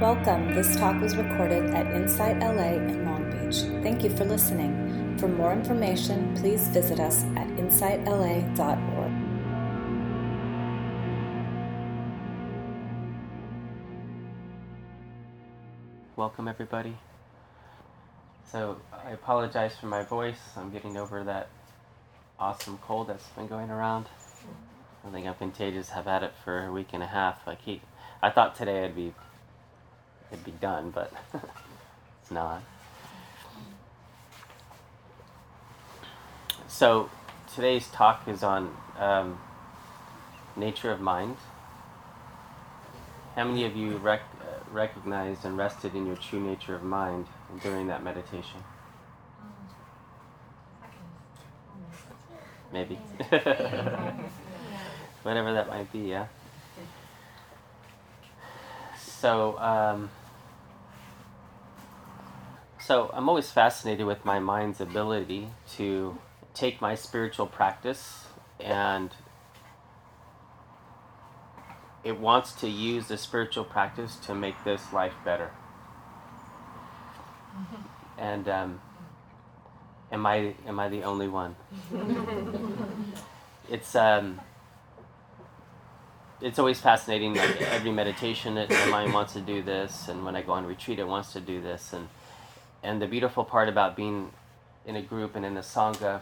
Welcome. This talk was recorded at Insight LA in Long Beach. Thank you for listening. For more information, please visit us at insightla.org. Welcome, everybody. So, I apologize for my voice. I'm getting over that awesome cold that's been going around. I think I'm contagious. I've had it for a week and a half. I keep. I thought today I'd be. It'd be done, but it's not. So today's talk is on um, nature of mind. How many of you rec- uh, recognized and rested in your true nature of mind during that meditation? Maybe. Whatever that might be, yeah. So, um, so I'm always fascinated with my mind's ability to take my spiritual practice and it wants to use the spiritual practice to make this life better. And um, am I am I the only one? it's um, it's always fascinating. Like every meditation, it, the mind wants to do this, and when I go on retreat, it wants to do this. And and the beautiful part about being in a group and in a sangha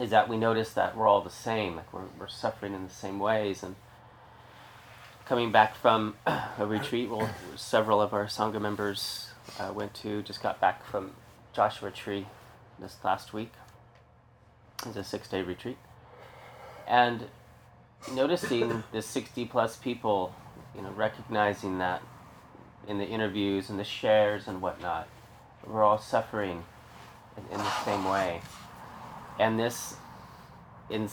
is that we notice that we're all the same. Like we're we're suffering in the same ways. And coming back from a retreat, well, several of our sangha members uh, went to just got back from Joshua Tree this last week. It's a six day retreat. And noticing the 60 plus people, you know, recognizing that in the interviews and the shares and whatnot, we're all suffering in, in the same way. And this, in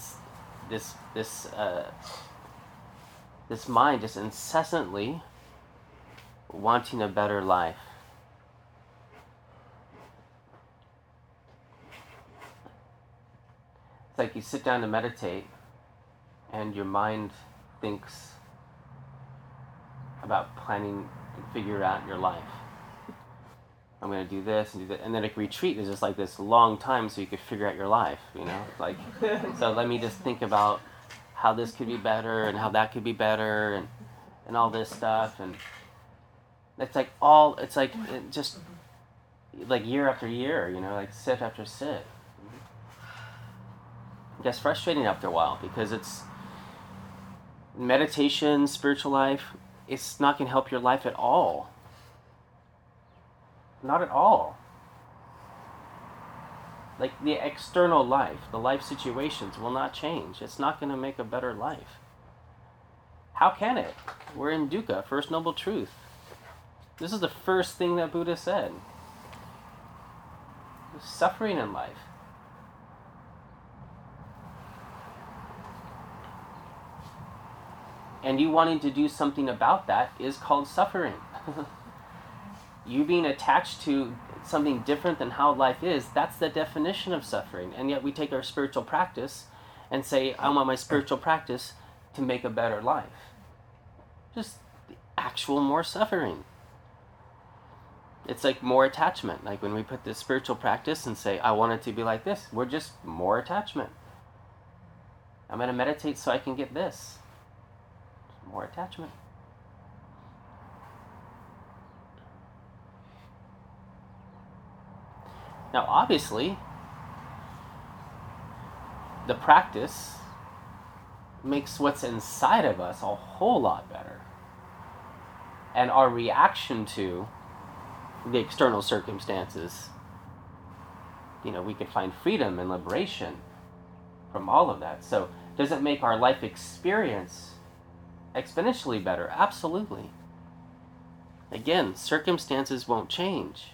this, this, uh, this mind just incessantly wanting a better life. It's like you sit down to meditate and your mind thinks about planning and figure out your life. I'm gonna do this and do that, and then like retreat is just like this long time so you could figure out your life, you know. Like, so let me just think about how this could be better and how that could be better and and all this stuff and it's like all it's like it just like year after year, you know, like sit after sit. It gets frustrating after a while because it's meditation, spiritual life, it's not going to help your life at all. Not at all. Like the external life, the life situations will not change. It's not going to make a better life. How can it? We're in dukkha, first noble truth. This is the first thing that Buddha said. Suffering in life. And you wanting to do something about that is called suffering. you being attached to something different than how life is, that's the definition of suffering. And yet we take our spiritual practice and say, I want my spiritual practice to make a better life. Just actual more suffering. It's like more attachment. Like when we put this spiritual practice and say, I want it to be like this, we're just more attachment. I'm going to meditate so I can get this more attachment. Now, obviously, the practice makes what's inside of us a whole lot better. And our reaction to the external circumstances, you know, we can find freedom and liberation from all of that. So, does it make our life experience exponentially better. Absolutely. Again, circumstances won't change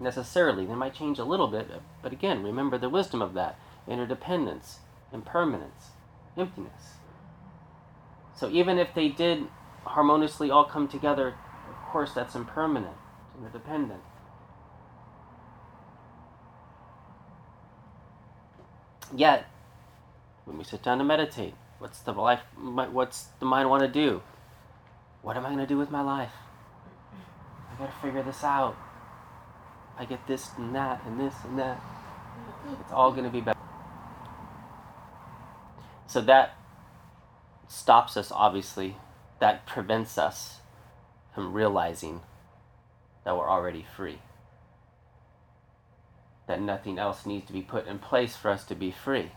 necessarily. They might change a little bit, but again, remember the wisdom of that interdependence, impermanence, emptiness. So even if they did harmoniously all come together, of course, that's impermanent, interdependent. Yet, when we sit down to meditate, What's the life? What's the mind want to do? what am I going to do with my life? I got to figure this out. I get this and that and this and that. It's all going to be better. So that stops us, obviously. That prevents us from realizing that we're already free. That nothing else needs to be put in place for us to be free.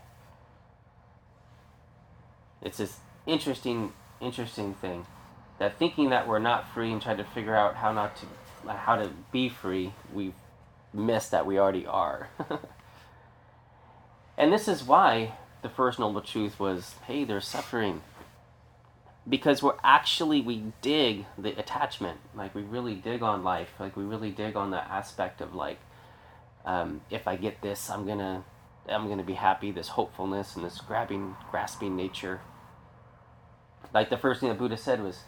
It's this interesting, interesting thing that thinking that we're not free and trying to figure out how not to, how to be free, we've missed that we already are. and this is why the first noble truth was, hey, there's suffering. Because we're actually we dig the attachment. Like we really dig on life. Like we really dig on the aspect of like um, if i get this i'm gonna i'm gonna be happy. This hopefulness and this grabbing grasping nature like the first thing the buddha said was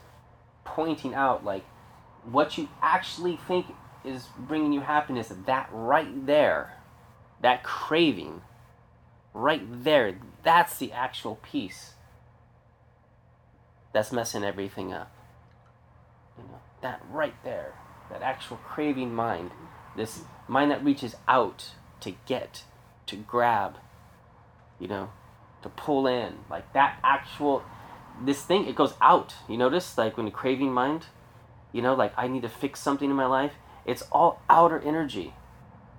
pointing out like what you actually think is bringing you happiness that right there that craving right there that's the actual piece that's messing everything up. You know, that right there, that actual craving mind, this mind that reaches out to get, to grab, you know, to pull in, like that actual, this thing, it goes out. You notice, like when the craving mind, you know, like I need to fix something in my life, it's all outer energy.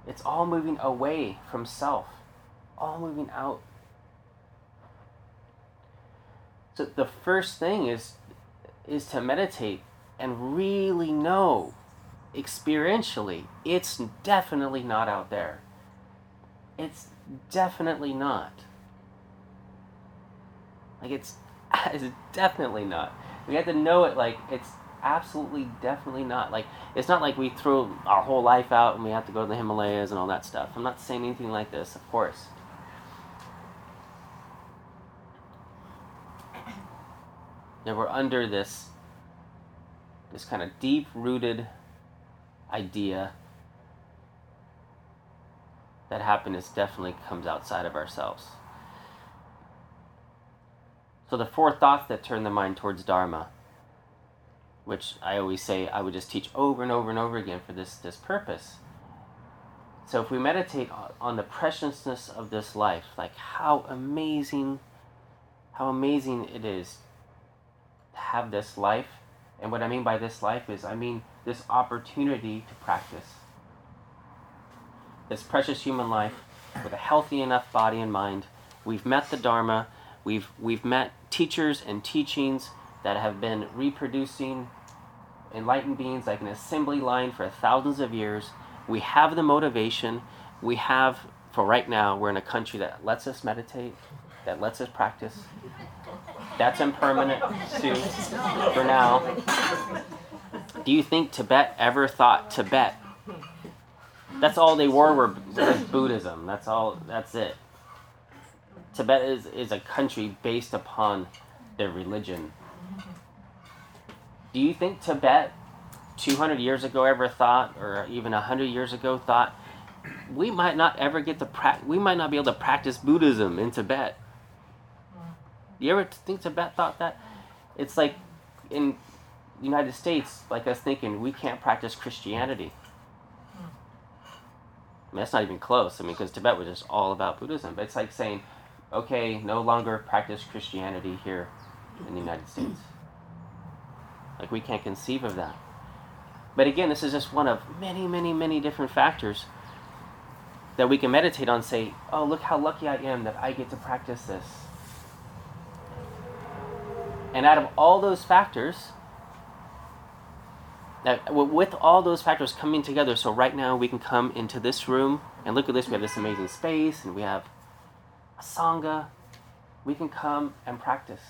It's all moving away from self, all moving out so the first thing is is to meditate and really know experientially it's definitely not out there. It's definitely not. Like it's it's definitely not. We have to know it like it's absolutely definitely not. Like it's not like we throw our whole life out and we have to go to the Himalayas and all that stuff. I'm not saying anything like this, of course. that we're under this this kind of deep rooted idea that happiness definitely comes outside of ourselves. So the four thoughts that turn the mind towards Dharma, which I always say I would just teach over and over and over again for this, this purpose. So if we meditate on the preciousness of this life, like how amazing, how amazing it is to have this life. And what I mean by this life is, I mean this opportunity to practice. This precious human life with a healthy enough body and mind. We've met the Dharma. We've, we've met teachers and teachings that have been reproducing enlightened beings like an assembly line for thousands of years. We have the motivation. We have, for right now, we're in a country that lets us meditate, that lets us practice, that's impermanent too, for now. Do you think Tibet ever thought Tibet? That's all they were were Buddhism. That's all. That's it. Tibet is, is a country based upon their religion. Do you think Tibet 200 years ago ever thought, or even 100 years ago thought, we might not ever get to pra- we might not be able to practice Buddhism in Tibet? You ever think Tibet thought that? It's like in the United States, like us thinking we can't practice Christianity. I mean, that's not even close. I mean, because Tibet was just all about Buddhism. But it's like saying, okay, no longer practice Christianity here in the United States. Like, we can't conceive of that. But again, this is just one of many, many, many different factors that we can meditate on. Say, oh, look how lucky I am that I get to practice this. And out of all those factors, that with all those factors coming together, so right now we can come into this room and look at this. We have this amazing space, and we have a sangha. We can come and practice.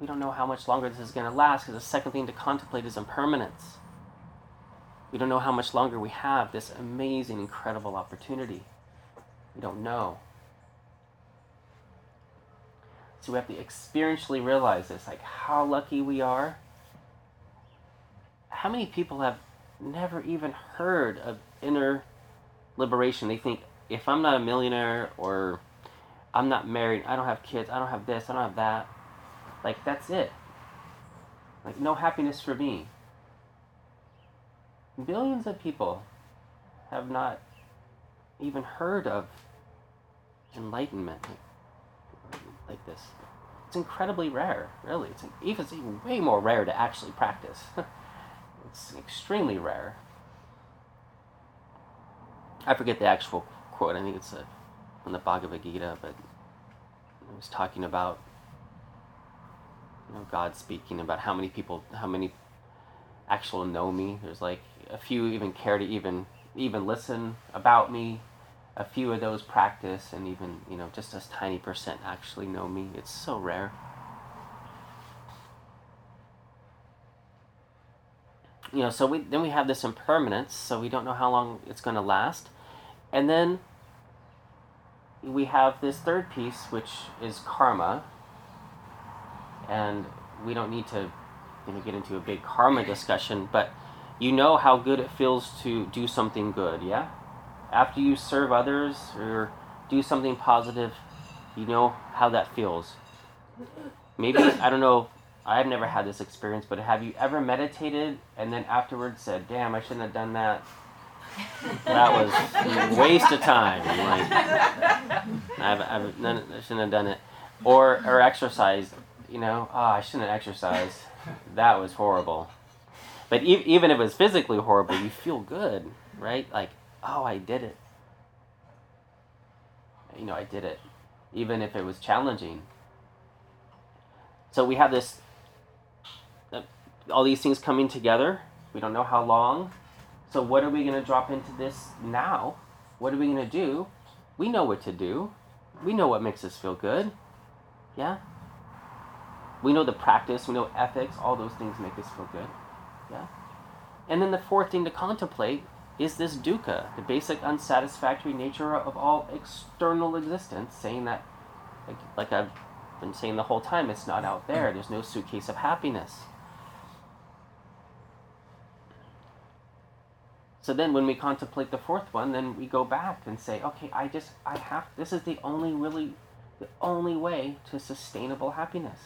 We don't know how much longer this is going to last because the second thing to contemplate is impermanence. We don't know how much longer we have this amazing, incredible opportunity. We don't know. So we have to experientially realize this, like how lucky we are. How many people have never even heard of inner liberation? They think if I'm not a millionaire or I'm not married, I don't have kids, I don't have this, I don't have that. Like that's it. Like, no happiness for me. Billions of people have not even heard of enlightenment like this. It's incredibly rare, really. It's even, it's even way more rare to actually practice. it's extremely rare. I forget the actual quote. I think it's a, the Bhagavad Gita, but it was talking about you know God speaking about how many people, how many actual know me. There's like a few even care to even even listen about me. A few of those practice, and even you know just a tiny percent actually know me. It's so rare. You know, so we then we have this impermanence, so we don't know how long it's going to last, and then we have this third piece, which is karma, and we don't need to you know, get into a big karma discussion, but you know how good it feels to do something good, yeah? After you serve others or do something positive, you know how that feels. Maybe, I don't know, I've never had this experience, but have you ever meditated and then afterwards said, damn, I shouldn't have done that? That was a waste of time. Like, I've, I've I shouldn't have done it. Or, or exercise, you know, oh, I shouldn't have exercised. That was horrible. But e- even if it was physically horrible, you feel good, right? Like, oh, I did it. You know, I did it, even if it was challenging. So we have this, uh, all these things coming together. We don't know how long. So what are we going to drop into this now? What are we going to do? We know what to do. We know what makes us feel good. Yeah? We know the practice, we know ethics, all those things make us feel good. Yeah? And then the fourth thing to contemplate is this dukkha, the basic unsatisfactory nature of all external existence, saying that, like, like I've been saying the whole time, it's not out there. There's no suitcase of happiness. So then when we contemplate the fourth one, then we go back and say, okay, I just, I have, this is the only really, the only way to sustainable happiness.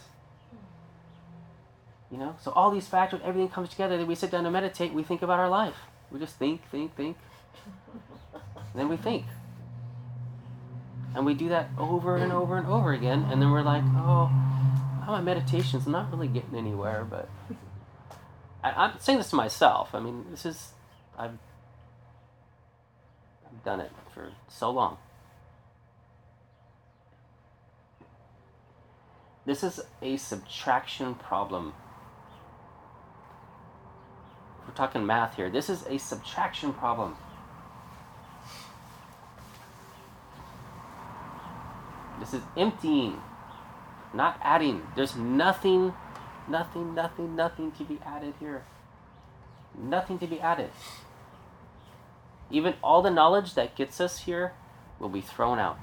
You know, so all these factors, everything comes together. Then we sit down to meditate. We think about our life. We just think, think, think. And then we think. And we do that over and over and over again. And then we're like, oh, my meditation's not really getting anywhere. But I, am saying this to myself. I mean, this is, I've done it for so long. This is a subtraction problem we're talking math here. This is a subtraction problem. This is emptying, not adding. There's nothing, nothing, nothing, nothing to be added here. Nothing to be added. Even all the knowledge that gets us here will be thrown out.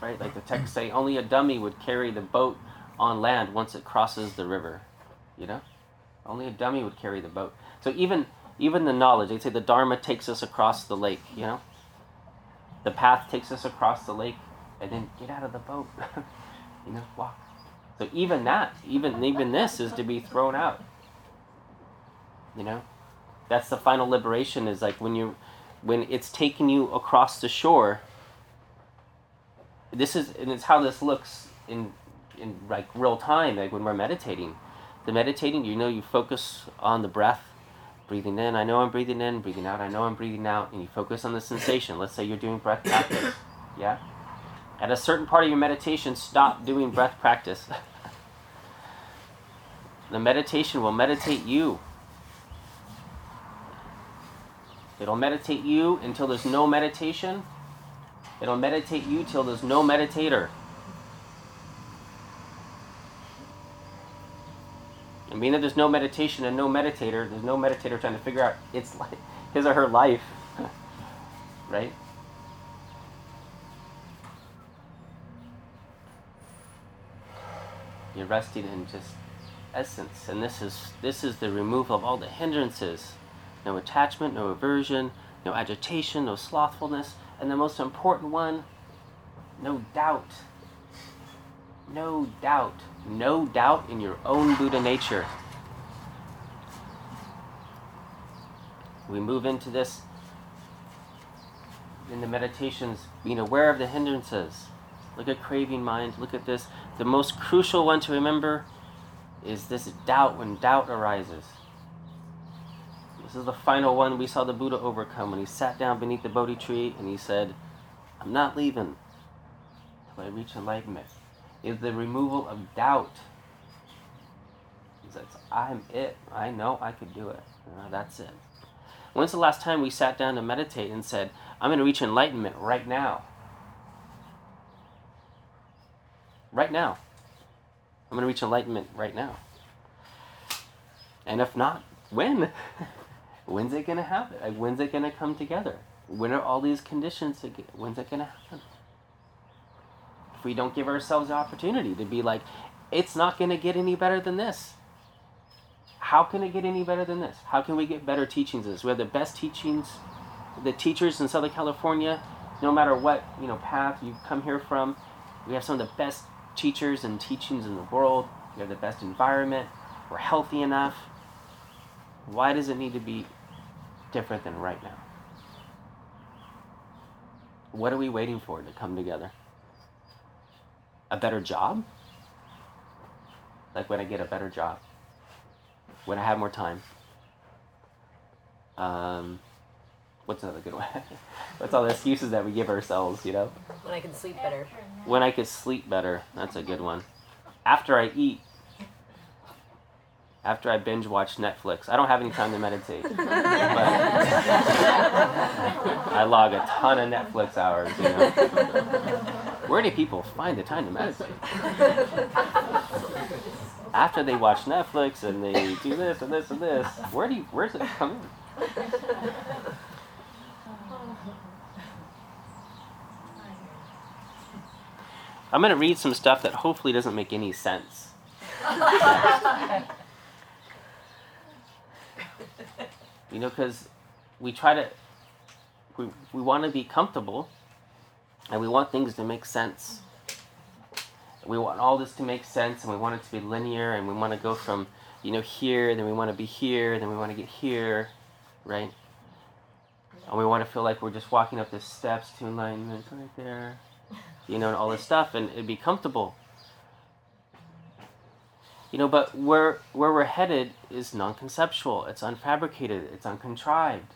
Right? Like the texts say, only a dummy would carry the boat on land once it crosses the river. You know? Only a dummy would carry the boat. So even even the knowledge, they say the Dharma takes us across the lake, you know? The path takes us across the lake and then get out of the boat. you know, walk. So even that, even even this is to be thrown out. You know? That's the final liberation is like when you when it's taking you across the shore. This is and it's how this looks in in like real time, like when we're meditating the meditating, you know you focus on the breath, breathing in, I know I'm breathing in, breathing out, I know I'm breathing out, and you focus on the sensation. Let's say you're doing breath practice. Yeah? At a certain part of your meditation, stop doing breath practice. the meditation will meditate you. It'll meditate you until there's no meditation. It'll meditate you till there's no meditator. I mean, that there's no meditation and no meditator, there's no meditator trying to figure out its life, his or her life, right? You're resting in just essence, and this is this is the removal of all the hindrances. No attachment, no aversion, no agitation, no slothfulness, and the most important one, no doubt. No doubt. No doubt in your own Buddha nature. We move into this in the meditations, being aware of the hindrances. Look at craving mind. Look at this. The most crucial one to remember is this doubt when doubt arises. This is the final one we saw the Buddha overcome when he sat down beneath the Bodhi tree and he said, I'm not leaving till I reach enlightenment. Is the removal of doubt. He says, I'm it. I know I could do it. You that's it. When's the last time we sat down to meditate and said, I'm going to reach enlightenment right now? Right now. I'm going to reach enlightenment right now. And if not, when? When's it going to happen? Like, when's it going to come together? When are all these conditions? When's it going to happen? If we don't give ourselves the opportunity to be like, it's not going to get any better than this. How can it get any better than this? How can we get better teachings this? We have the best teachings, the teachers in Southern California, no matter what you know path you come here from, we have some of the best teachers and teachings in the world. We have the best environment. We're healthy enough. Why does it need to be different than right now? What are we waiting for to come together? A better job? Like when I get a better job? When I have more time? Um, what's another good one? what's all the excuses that we give ourselves, you know? When I can sleep better. When I can sleep better. That's a good one. After I eat. After I binge watch Netflix. I don't have any time to meditate. but I log a ton of Netflix hours, you know. Where do people find the time to meditate? After they watch Netflix and they do this and this and this, where do you, where's it come in? I'm going to read some stuff that hopefully doesn't make any sense. you know, because we try to, we, we want to be comfortable and we want things to make sense. We want all this to make sense and we want it to be linear and we want to go from, you know, here, then we want to be here, then we want to get here, right? And we want to feel like we're just walking up the steps to enlightenment right there you know, and all this stuff, and it'd be comfortable. You know, but where where we're headed is non-conceptual. It's unfabricated. It's uncontrived,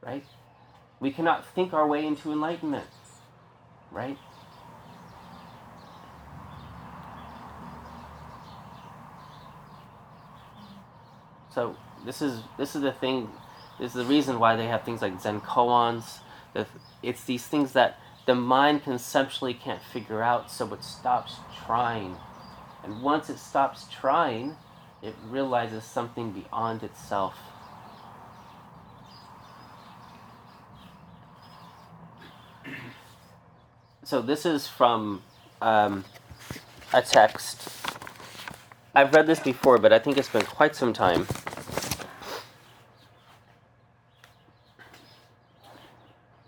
right? We cannot think our way into enlightenment, right? So this is this is the thing. This is the reason why they have things like Zen koans. It's these things that the mind conceptually can't figure out, so it stops trying. And once it stops trying, it realizes something beyond itself. So, this is from um, a text. I've read this before, but I think it's been quite some time.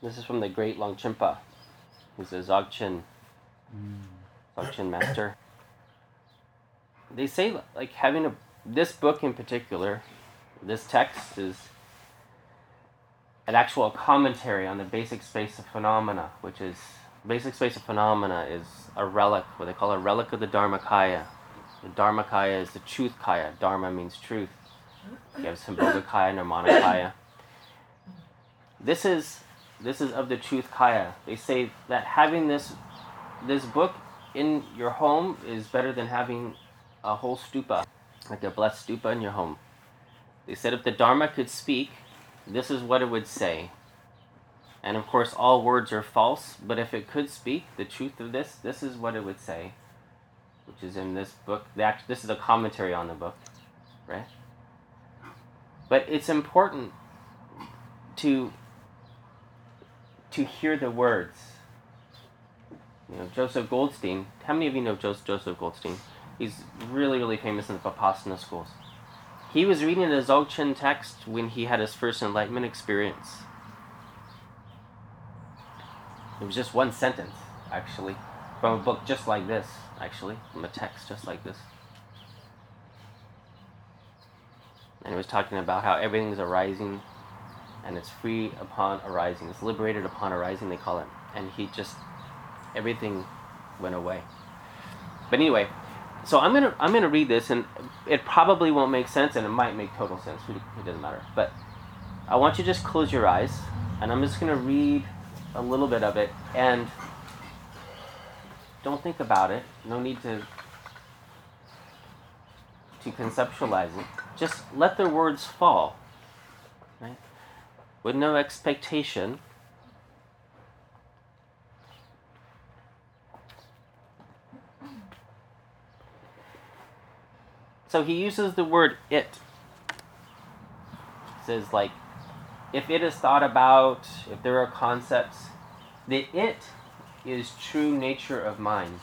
This is from the great Longchenpa who's a Dzogchen, Dzogchen master. They say like having a this book in particular, this text is an actual commentary on the basic space of phenomena, which is basic space of phenomena is a relic, what they call a relic of the Dharmakaya. The Dharmakaya is the truth kaya. Dharma means truth. You have Sambhogakaya, Nirmanakaya. This is this is of the truth kaya. They say that having this this book in your home is better than having a whole stupa, like a blessed stupa in your home. They said if the Dharma could speak, this is what it would say. And of course, all words are false, but if it could speak the truth of this, this is what it would say, which is in this book. This is a commentary on the book, right? But it's important to to hear the words. You know, Joseph Goldstein. How many of you know Joseph Goldstein? He's really, really famous in the Vipassana schools. He was reading the Dzogchen text when he had his first enlightenment experience. It was just one sentence, actually. from a book just like this, actually, from a text just like this. And it was talking about how everything is arising and it's free upon arising. It's liberated upon arising, they call it. And he just, everything went away. But anyway, so I'm gonna I'm gonna read this, and it probably won't make sense, and it might make total sense. It doesn't matter. But I want you to just close your eyes, and I'm just gonna read a little bit of it, and don't think about it. No need to to conceptualize it. Just let the words fall. Right? With no expectation. So he uses the word it. He says like if it is thought about, if there are concepts, the it is true nature of mind.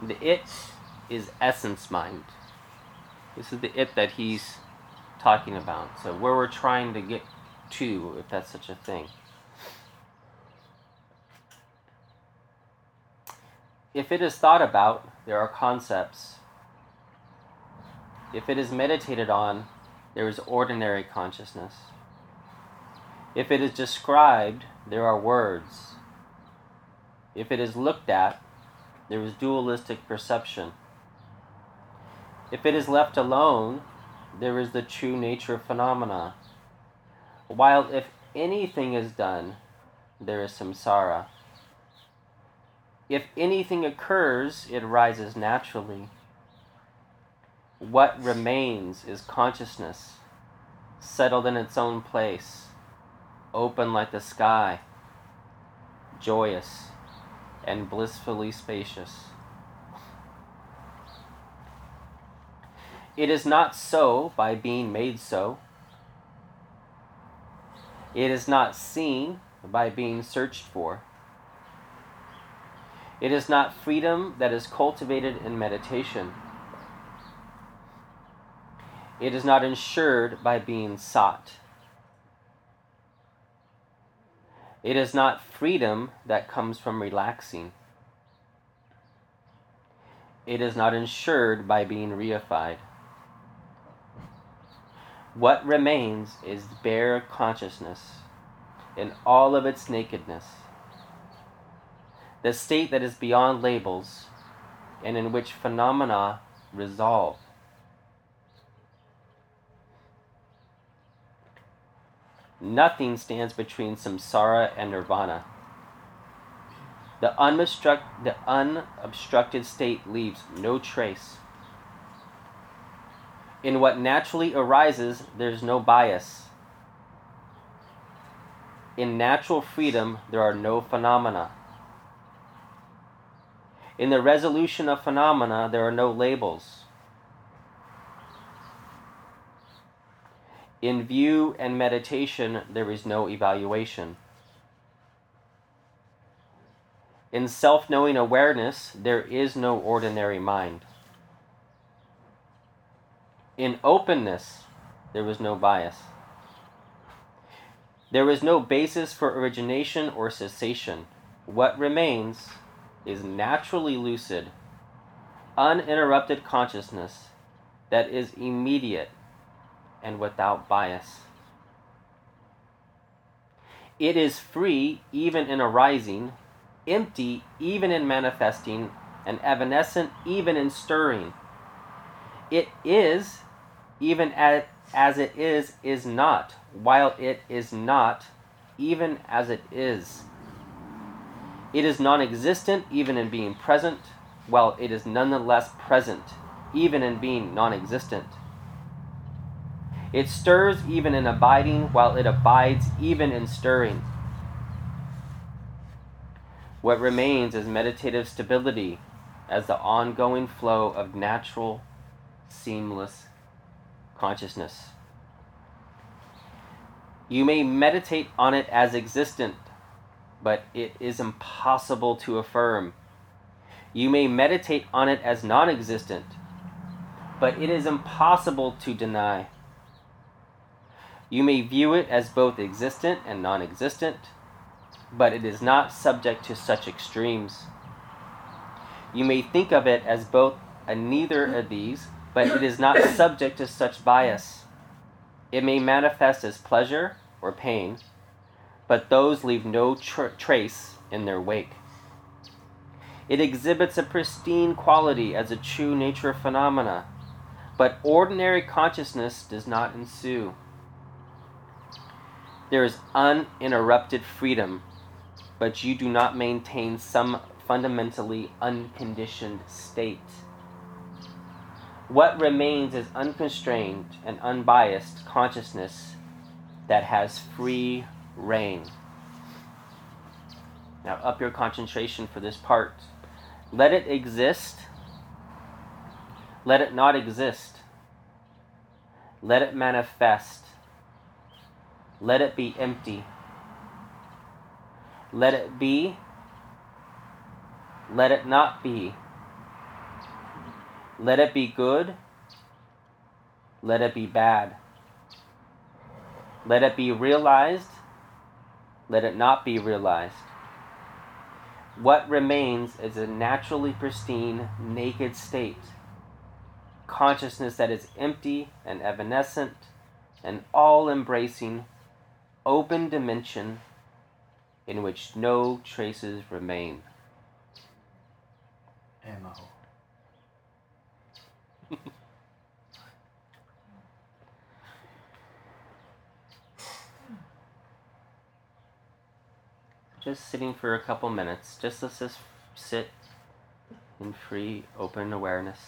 The it is essence mind. This is the it that he's talking about. So where we're trying to get to, if that's such a thing. If it is thought about, there are concepts. If it is meditated on, there is ordinary consciousness. If it is described, there are words. If it is looked at, there is dualistic perception. If it is left alone, there is the true nature of phenomena. While if anything is done, there is samsara. If anything occurs, it arises naturally. What remains is consciousness, settled in its own place, open like the sky, joyous and blissfully spacious. It is not so by being made so. It is not seen by being searched for. It is not freedom that is cultivated in meditation. It is not insured by being sought. It is not freedom that comes from relaxing. It is not insured by being reified. What remains is bare consciousness in all of its nakedness, the state that is beyond labels and in which phenomena resolve. Nothing stands between samsara and nirvana. The, unobstruct, the unobstructed state leaves no trace. In what naturally arises, there's no bias. In natural freedom, there are no phenomena. In the resolution of phenomena, there are no labels. In view and meditation, there is no evaluation. In self knowing awareness, there is no ordinary mind. In openness, there is no bias. There is no basis for origination or cessation. What remains is naturally lucid, uninterrupted consciousness that is immediate and without bias. It is free even in arising, empty even in manifesting, and evanescent even in stirring. It is, even as, as it is, is not, while it is not, even as it is. It is non existent even in being present, while it is nonetheless present, even in being non existent. It stirs even in abiding, while it abides even in stirring. What remains is meditative stability as the ongoing flow of natural, seamless consciousness. You may meditate on it as existent, but it is impossible to affirm. You may meditate on it as non existent, but it is impossible to deny. You may view it as both existent and non existent, but it is not subject to such extremes. You may think of it as both a neither of these, but it is not subject to such bias. It may manifest as pleasure or pain, but those leave no tr- trace in their wake. It exhibits a pristine quality as a true nature phenomena, but ordinary consciousness does not ensue. There is uninterrupted freedom, but you do not maintain some fundamentally unconditioned state. What remains is unconstrained and unbiased consciousness that has free reign. Now, up your concentration for this part. Let it exist. Let it not exist. Let it manifest. Let it be empty. Let it be. Let it not be. Let it be good. Let it be bad. Let it be realized. Let it not be realized. What remains is a naturally pristine, naked state. Consciousness that is empty and evanescent, and all embracing, open dimension in which no traces remain. Emaho. just sitting for a couple minutes. Just let's just sit in free, open awareness.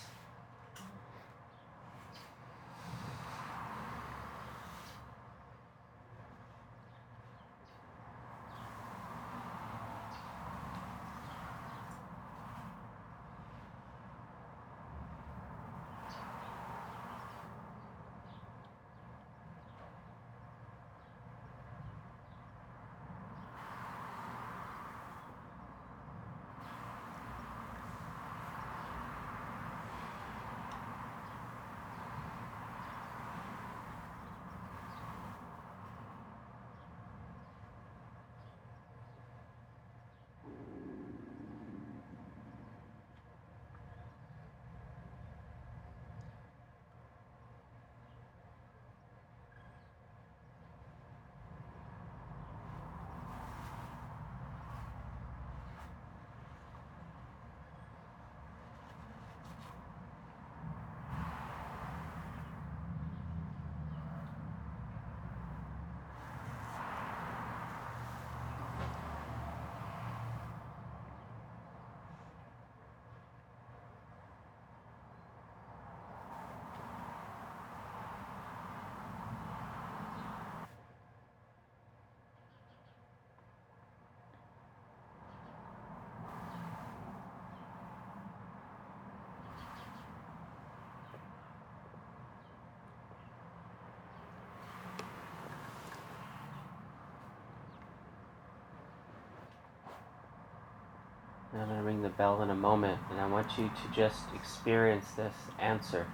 I'm going to ring the bell in a moment, and I want you to just experience this answer.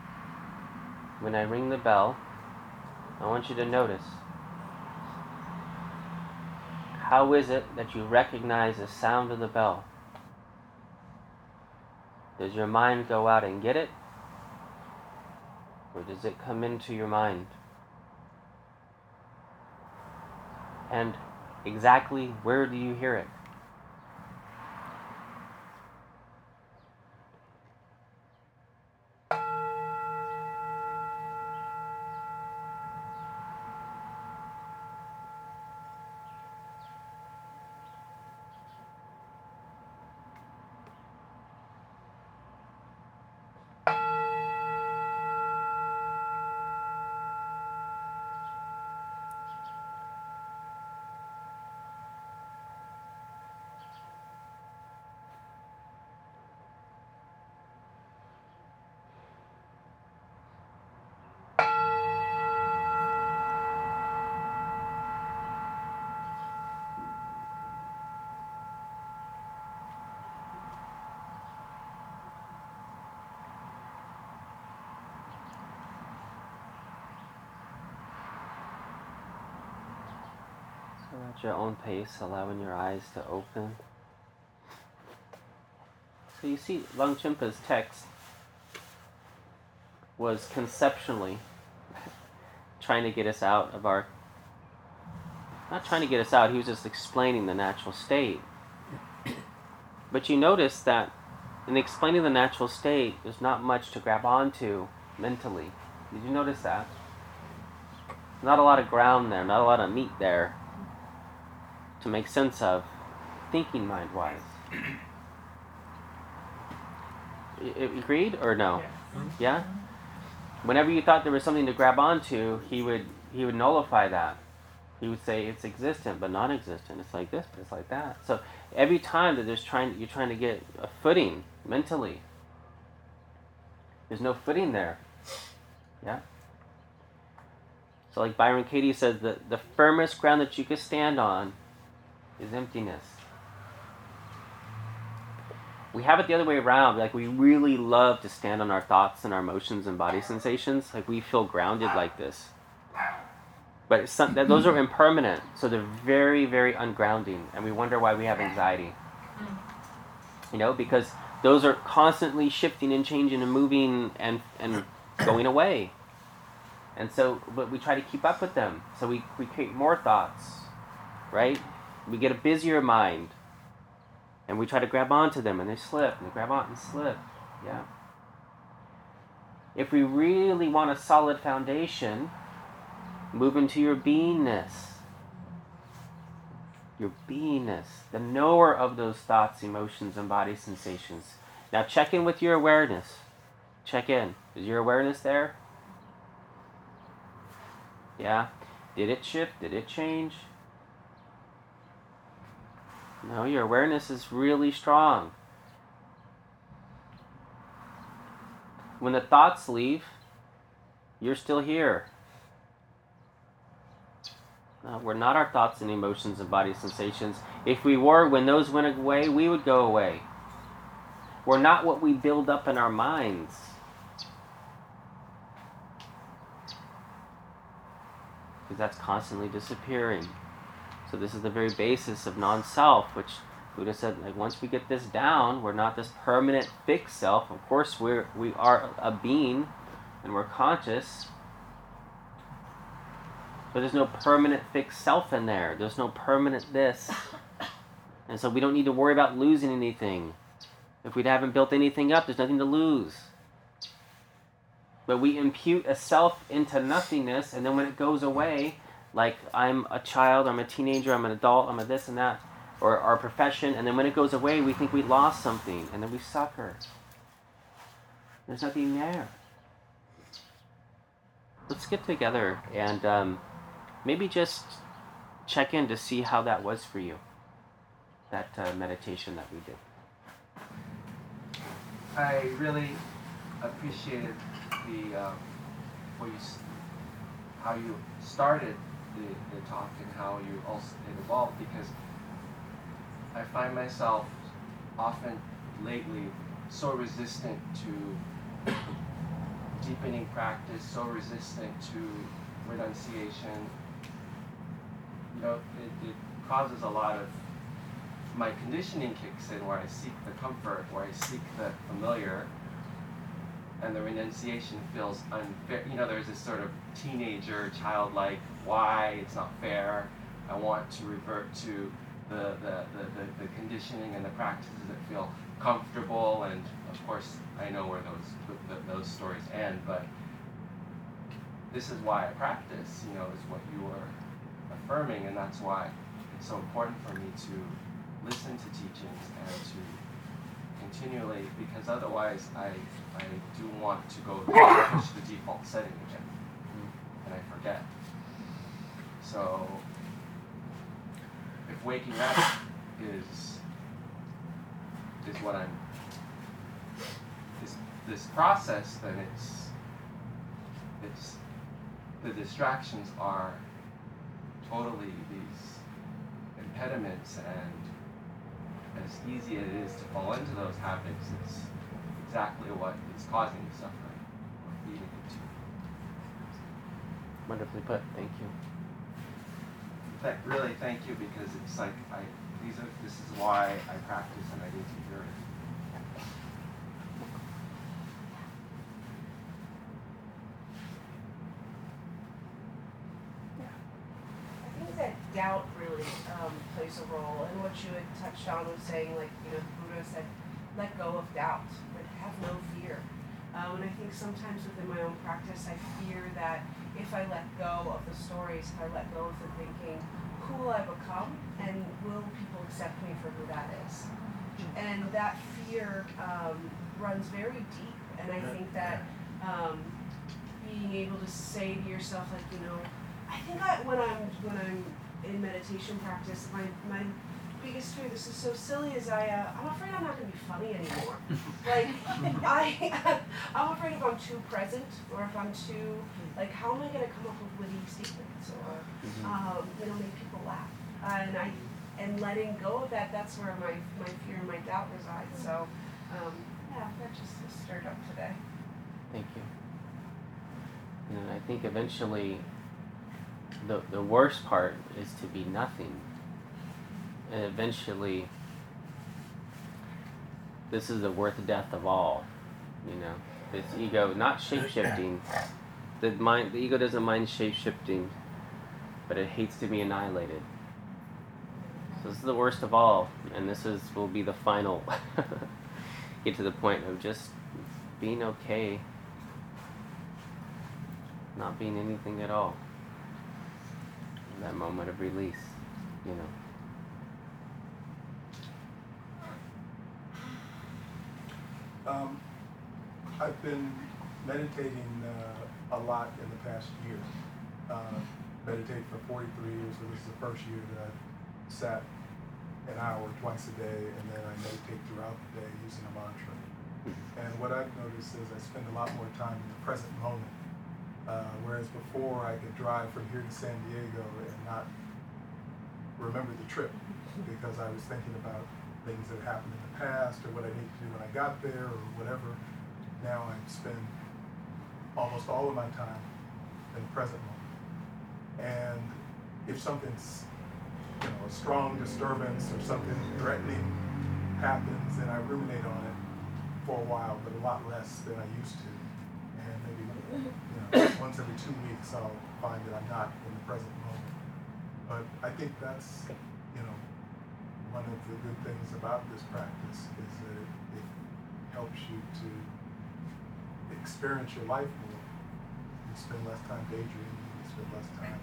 When I ring the bell, I want you to notice how is it that you recognize the sound of the bell? Does your mind go out and get it? Or does it come into your mind? And exactly where do you hear it? At your own pace, allowing your eyes to open. So you see, Longchenpa's text was conceptually trying to get us out of our. Not trying to get us out, he was just explaining the natural state. But you notice that in explaining the natural state, there's not much to grab onto mentally. Did you notice that? Not a lot of ground there, not a lot of meat there to make sense of, thinking mind wise. Agreed or no? Yeah. Whenever you thought there was something to grab onto, he would he would nullify that. He would say it's existent but non-existent. It's like this, but it's like that. So every time that there's trying you're trying to get a footing mentally, there's no footing there. Yeah. So like Byron Katie says, the, the firmest ground that you could stand on is emptiness. We have it the other way around. Like we really love to stand on our thoughts and our emotions and body sensations. Like we feel grounded like this. But some, those are impermanent, so they're very, very ungrounding, and we wonder why we have anxiety. You know, because those are constantly shifting and changing and moving and and going away. And so, but we try to keep up with them. So we, we create more thoughts, right? We get a busier mind. And we try to grab onto them and they slip and they grab on and slip. Yeah. If we really want a solid foundation, move into your beingness. Your beingness, the knower of those thoughts, emotions, and body sensations. Now check in with your awareness. Check in. Is your awareness there? Yeah? Did it shift? Did it change? No, your awareness is really strong. When the thoughts leave, you're still here. No, we're not our thoughts and emotions and body sensations. If we were, when those went away, we would go away. We're not what we build up in our minds. Because that's constantly disappearing. So this is the very basis of non-self, which Buddha said, like once we get this down, we're not this permanent fixed self. Of course, we're we are a being, and we're conscious. But there's no permanent fixed self in there. There's no permanent this, and so we don't need to worry about losing anything. If we haven't built anything up, there's nothing to lose. But we impute a self into nothingness, and then when it goes away, like I'm a child, I'm a teenager, I'm an adult, I'm a this and that, or our profession, and then when it goes away, we think we lost something, and then we suffer. There's nothing there. Let's get together and um, maybe just check in to see how that was for you, that uh, meditation that we did. I really appreciated the uh, what you, how you started the, the talk and how you also it evolved because I find myself often lately so resistant to deepening practice, so resistant to renunciation. You know, it, it causes a lot of my conditioning kicks in where I seek the comfort, where I seek the familiar, and the renunciation feels unfair. You know, there's this sort of teenager, childlike, why it's not fair. I want to revert to the, the, the, the, conditioning and the practices that feel comfortable. And of course, I know where those, those stories end, but this is why I practice, you know, is what you were affirming. And that's why it's so important for me to listen to teachings and to continually because otherwise I, I do want to go push the default setting again mm-hmm. and I forget. So if waking up is is what I'm this this process then it's it's the distractions are totally these impediments and as easy as it is to fall into those habits, it's exactly what is causing the suffering or feeding it to. Wonderfully put. Thank you really thank you because it's like I, these are, this is why I practice and I get to hear it. doubt really um, plays a role. And what you had touched on was saying, like, you know, Buddha said, let go of doubt, but have no fear. Uh, and I think sometimes within my own practice, I fear that if I let go of the stories, if I let go of the thinking, who will I become, and will people accept me for who that is? And that fear um, runs very deep, and I think that um, being able to say to yourself, like, you know, I think I, when I'm when I'm in meditation practice, my my biggest fear, this is so silly, is I uh, I'm afraid I'm not going to be funny anymore. like I I'm afraid if I'm too present or if I'm too like how am I going to come up with witty statements or um, you know make people laugh uh, and I and letting go of that that's where my my fear and my doubt resides. So um, yeah, that just was stirred up today. Thank you. And I think eventually the, the worst part is to be nothing. And eventually, this is the worth death of all. You know, this ego, not shape shifting. The mind, the ego doesn't mind shape shifting, but it hates to be annihilated. So this is the worst of all, and this is will be the final. get to the point of just being okay, not being anything at all that moment of release, you know. Um, I've been meditating uh, a lot in the past year. Uh, meditate for 43 years, so this is the first year that I've sat an hour twice a day, and then I meditate throughout the day using a mantra. And what I've noticed is I spend a lot more time in the present moment. Uh, whereas before I could drive from here to San Diego and not remember the trip because I was thinking about things that happened in the past or what I need to do when I got there or whatever. Now I spend almost all of my time in the present moment. And if something's, you know, a strong disturbance or something threatening happens, then I ruminate on it for a while, but a lot less than I used to. And maybe, you know, once every two weeks I'll find that I'm not in the present moment. But I think that's, one of the good things about this practice is that it, it helps you to experience your life more. You spend less time daydreaming, you spend less time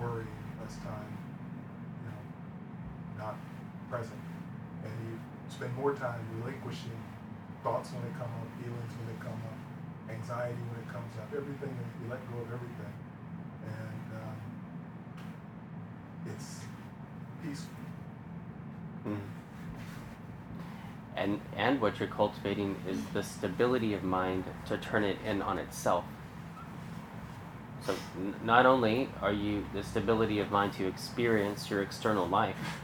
worrying, less time, you know, not present. And you spend more time relinquishing thoughts when they come up, feelings when they come up, anxiety when it comes up, everything, you let go of everything. And um, it's peaceful. And and what you're cultivating is the stability of mind to turn it in on itself. So n- not only are you the stability of mind to experience your external life,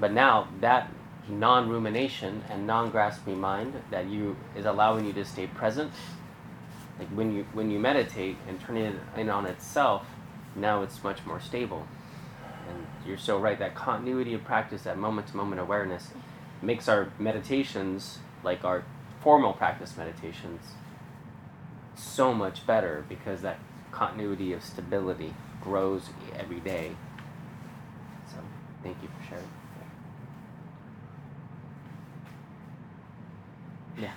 but now that non-rumination and non-grasping mind that you is allowing you to stay present. Like when you when you meditate and turn it in on itself, now it's much more stable. And you're so right that continuity of practice, that moment to moment awareness, makes our meditations, like our formal practice meditations, so much better because that continuity of stability grows every day. So thank you for sharing. Yeah.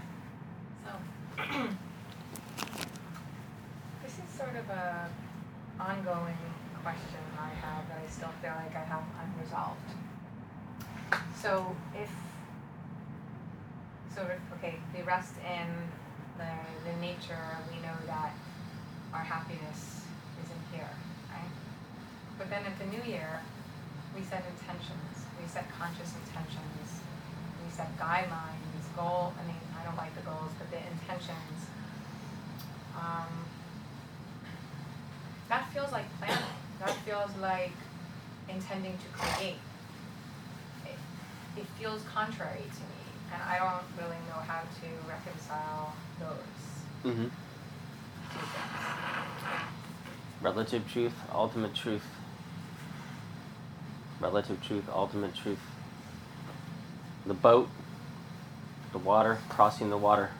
So, this is sort of a ongoing question I have that I still feel like I have unresolved. So if sort of okay, we rest in the the nature, we know that our happiness is in here, right? But then at the new year, we set intentions, we set conscious intentions, we set guidelines, goal. I mean, I don't like the goals, but the intentions. Um, that feels like planning. That feels like intending to create. It, feels contrary to me, and I don't really know how to reconcile those Mm-hmm. two things. Relative truth, ultimate truth. Relative truth, ultimate truth. The boat, the water, crossing the water.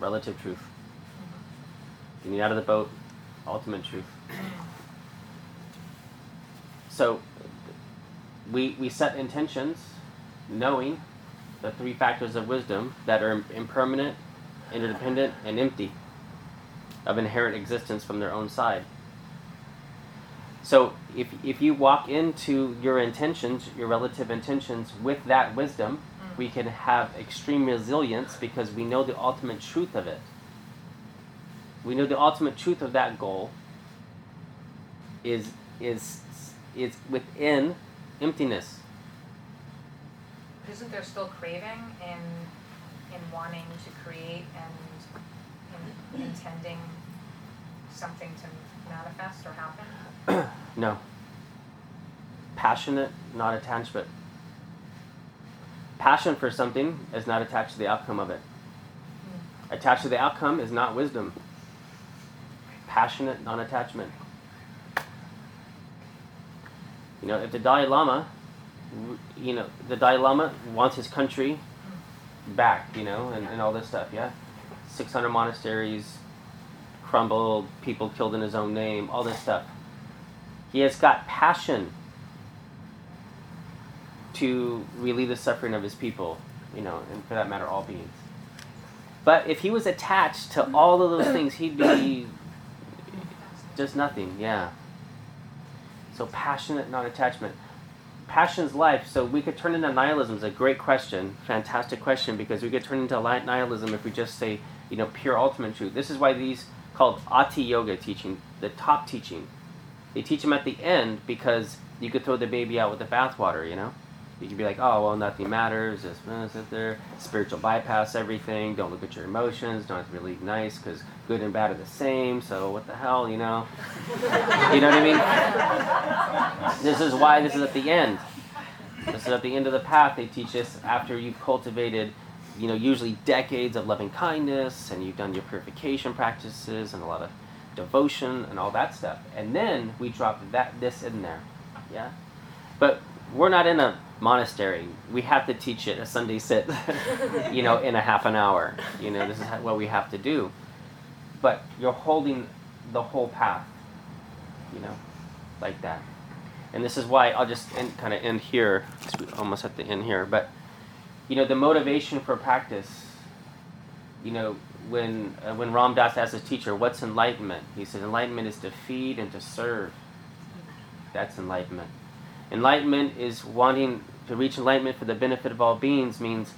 Relative truth. Getting out of the boat, ultimate truth. so we we set intentions, knowing the three factors of wisdom that are impermanent, interdependent, and empty of inherent existence from their own side. So if, if you walk into your intentions, your relative intentions, with that wisdom, mm. we can have extreme resilience because we know the ultimate truth of it. We know the ultimate truth of that goal is is is within emptiness. Isn't there still craving in in wanting to create and in intending something to manifest or happen? no. Passionate, not attachment. Passion for something is not attached to the outcome of it. Mm. Attached to the outcome is not wisdom. Passionate, non attachment. You know, if the Dalai Lama, you know, the Dalai Lama wants his country back, you know, and, and all this stuff, yeah? 600 monasteries crumbled, people killed in his own name, all this stuff. He has got passion to relieve the suffering of his people, you know, and for that matter, all beings. But if he was attached to all of those things, he'd be just nothing, yeah. So passionate, not attachment. Passion's life. So we could turn into nihilism. Is a great question, fantastic question, because we could turn into nihilism if we just say, you know, pure ultimate truth. This is why these called Ati Yoga teaching, the top teaching. They teach them at the end because you could throw the baby out with the bathwater. You know, you can be like, oh well, nothing matters. Uh, sit there. Spiritual bypass everything. Don't look at your emotions. Don't have to really nice because good and bad are the same. So what the hell, you know? you know what I mean? This is why this is at the end. This is at the end of the path. They teach us after you've cultivated, you know, usually decades of loving kindness and you've done your purification practices and a lot of devotion and all that stuff. And then we drop that this in there. Yeah? But we're not in a monastery. We have to teach it a Sunday sit, you know, in a half an hour. You know, this is what we have to do but you're holding the whole path, you know, like that. And this is why I'll just kind of end here, almost at the end here. But you know, the motivation for practice. You know, when uh, when Ram Dass asked his teacher, "What's enlightenment?" He said, "Enlightenment is to feed and to serve. That's enlightenment. Enlightenment is wanting to reach enlightenment for the benefit of all beings. Means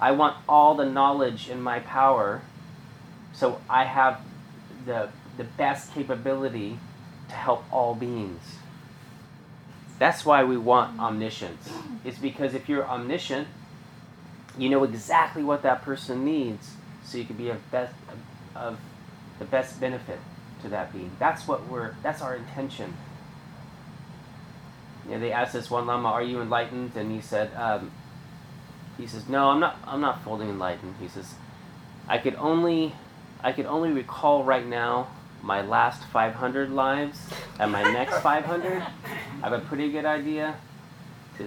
I want all the knowledge in my power, so I have the, the best capability to help all beings. That's why we want omniscience. It's because if you're omniscient, you know exactly what that person needs, so you can be of best of, of the best benefit to that being. That's what we're. That's our intention. You know, they asked this one lama, "Are you enlightened?" And he said, um, "He says, no, I'm not. I'm not fully enlightened." He says, "I could only I can only recall right now my last 500 lives and my next 500. I have a pretty good idea.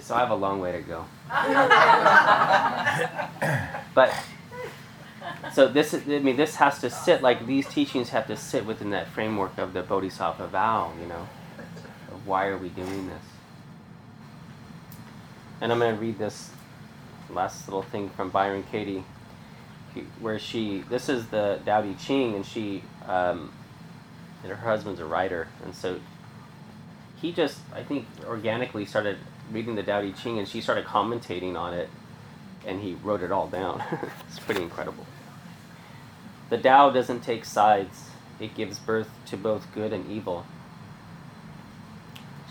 So I have a long way to go. but so this is, I mean, this has to sit like these teachings have to sit within that framework of the Bodhisattva vow. You know, of why are we doing this? And I'm going to read this last little thing from Byron Katie where she this is the Tao Te Ching, and she um, and her husband's a writer, and so he just I think organically started reading the Tao Te Ching, and she started commentating on it, and he wrote it all down. it's pretty incredible. The Tao doesn't take sides; it gives birth to both good and evil.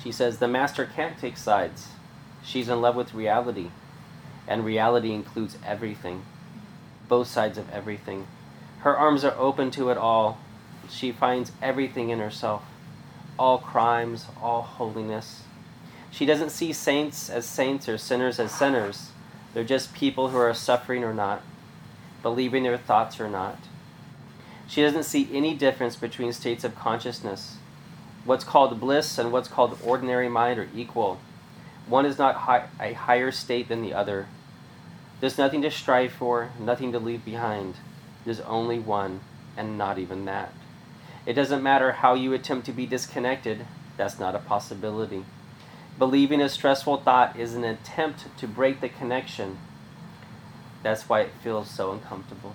She says the master can't take sides. She's in love with reality, and reality includes everything both sides of everything. Her arms are open to it all. She finds everything in herself all crimes, all holiness. She doesn't see saints as saints or sinners as sinners. They're just people who are suffering or not, believing their thoughts or not. She doesn't see any difference between states of consciousness. What's called bliss and what's called ordinary mind are equal. One is not high, a higher state than the other. There's nothing to strive for, nothing to leave behind. There's only one, and not even that. It doesn't matter how you attempt to be disconnected, that's not a possibility. believing a stressful thought is an attempt to break the connection. That's why it feels so uncomfortable.